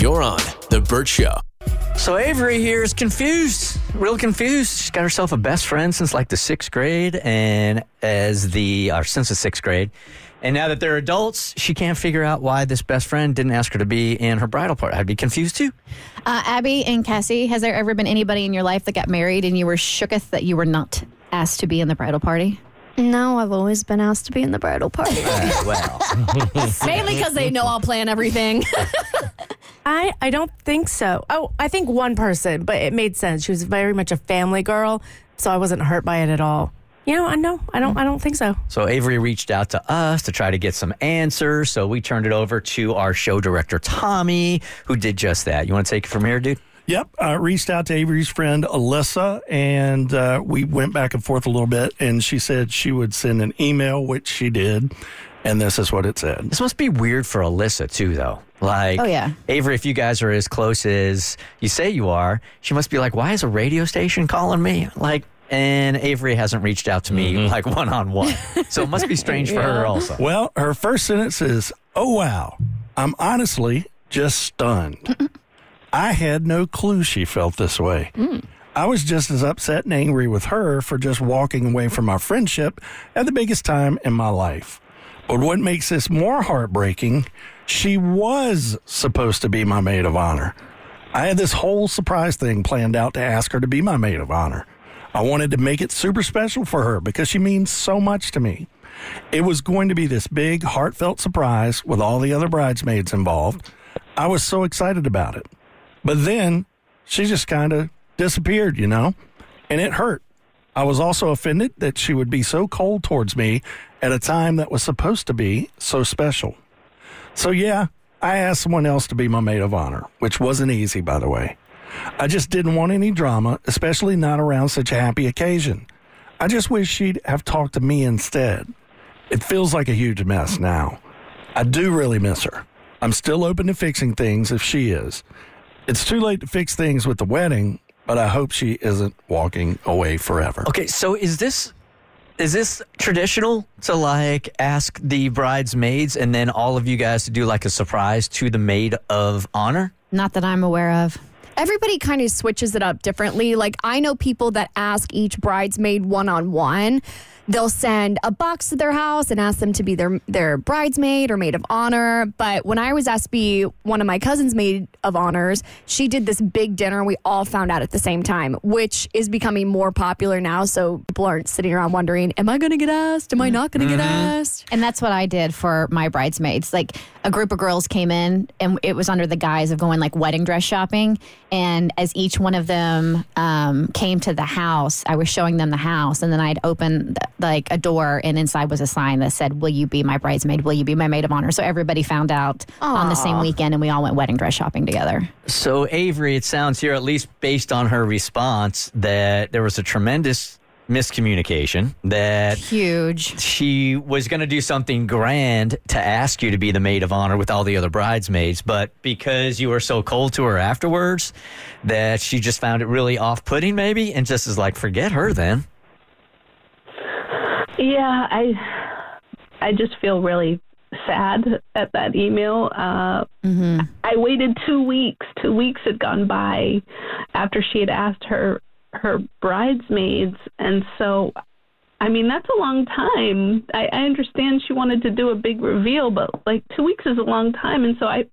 You're on The Burt Show. So Avery here is confused, real confused. She's got herself a best friend since like the sixth grade, and as the or since the sixth grade, and now that they're adults, she can't figure out why this best friend didn't ask her to be in her bridal party. I'd be confused too. Uh, Abby and Cassie, has there ever been anybody in your life that got married and you were shooketh that you were not asked to be in the bridal party? No, I've always been asked to be in the bridal party. Uh, well, Mainly because they know I'll plan everything. I, I don't think so. Oh, I think one person, but it made sense. She was very much a family girl, so I wasn't hurt by it at all. You know, I know. I don't I don't think so. so Avery reached out to us to try to get some answers. So we turned it over to our show director Tommy, who did just that. You want to take it from here, dude? Yep, I reached out to Avery's friend Alyssa, and uh, we went back and forth a little bit. And she said she would send an email, which she did, and this is what it said. This must be weird for Alyssa too, though. Like, Oh, yeah. Avery, if you guys are as close as you say you are, she must be like, "Why is a radio station calling me?" Like, and Avery hasn't reached out to me like one on one, so it must be strange for her also. Well, her first sentence is, "Oh wow, I'm honestly just stunned. I had no clue she felt this way." Mm. I was just as upset and angry with her for just walking away from our friendship at the biggest time in my life. But what makes this more heartbreaking, she was supposed to be my maid of honor. I had this whole surprise thing planned out to ask her to be my maid of honor. I wanted to make it super special for her because she means so much to me. It was going to be this big, heartfelt surprise with all the other bridesmaids involved. I was so excited about it. But then she just kind of disappeared, you know, and it hurt. I was also offended that she would be so cold towards me at a time that was supposed to be so special. So, yeah, I asked someone else to be my maid of honor, which wasn't easy, by the way. I just didn't want any drama, especially not around such a happy occasion. I just wish she'd have talked to me instead. It feels like a huge mess now. I do really miss her. I'm still open to fixing things if she is. It's too late to fix things with the wedding, but I hope she isn't walking away forever. Okay, so is this is this traditional to like ask the bridesmaids and then all of you guys to do like a surprise to the maid of honor? Not that I'm aware of. Everybody kind of switches it up differently. Like, I know people that ask each bridesmaid one on one. They'll send a box to their house and ask them to be their their bridesmaid or maid of honor. But when I was asked to be one of my cousin's maid of honors, she did this big dinner. We all found out at the same time, which is becoming more popular now. So people aren't sitting around wondering, "Am I going to get asked? Am I not going to get asked?" And that's what I did for my bridesmaids. Like a group of girls came in, and it was under the guise of going like wedding dress shopping. And as each one of them um, came to the house, I was showing them the house, and then I'd open like a door, and inside was a sign that said, "Will you be my bridesmaid? Will you be my maid of honor?" So everybody found out on the same weekend, and we all went wedding dress shopping together. So Avery, it sounds here, at least based on her response, that there was a tremendous miscommunication that Huge. she was going to do something grand to ask you to be the maid of honor with all the other bridesmaids, but because you were so cold to her afterwards, that she just found it really off-putting, maybe, and just is like, forget her then. Yeah, I I just feel really sad at that email. Uh, mhm I waited two weeks. Two weeks had gone by after she had asked her her bridesmaids, and so I mean that's a long time. I, I understand she wanted to do a big reveal, but like two weeks is a long time, and so I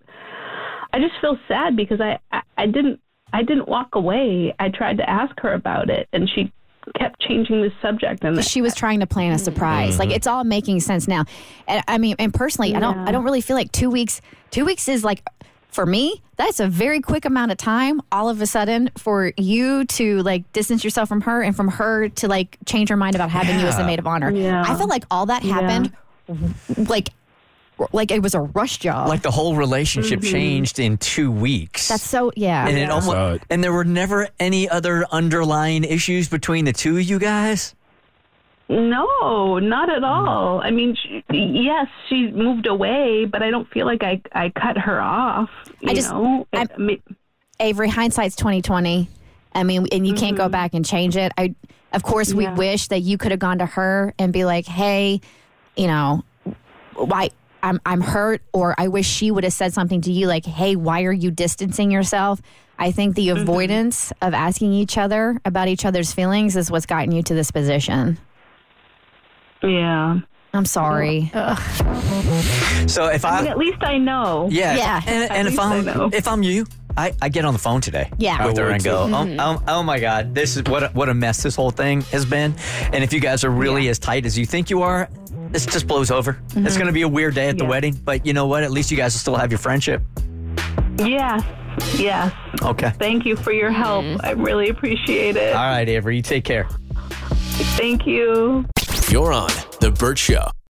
I just feel sad because I I, I didn't I didn't walk away. I tried to ask her about it, and she kept changing the subject and she was trying to plan a surprise. Like mm-hmm. it's all making sense now. And I mean, and personally, I don't, I don't really feel like two weeks. Two weeks is like, for me, that's a very quick amount of time. All of a sudden, for you to like distance yourself from her, and from her to like change her mind about having you as the maid of honor. Yeah. I feel like all that happened, like, like it was a rush job. Like the whole relationship mm-hmm. changed in two weeks. that's so yeah. and it almost, Saw it. and there were never any other underlying issues between the two of you guys. No, not at mm. all. I mean, she, yes, she moved away, but I don't feel like I I cut her off. You I just- know, I- I mean, Avery, hindsight's twenty twenty. I mean, and you can't go mm-hmm. back and change it. I, of course, we Yeah. wish that you could have gone to her and be like, "Hey, you know, why? I'm I'm hurt or I wish she would have said something to you like, "Hey, why are you distancing yourself?" I think the Mm-hmm. avoidance of asking each other about each other's feelings is what's gotten you to this position. Yeah. I'm sorry. So if I mean, at least I know. yeah, Yeah. and, and if I I'm if I'm you, I, I get on the phone today. Yeah. with her and go, too. oh, oh, oh my god, this is what a, what a mess this whole thing has been. And if you guys are really as tight as you think you are, this just blows over. It's mm-hmm. going to be a weird day at the Yeah. wedding, but you know what? At least you guys will still have your friendship. Yes. Yes. Okay. Thank you for your help. Mm-hmm. I really appreciate it. All right, Avery, you take care. Thank you. You're on The Burt Show.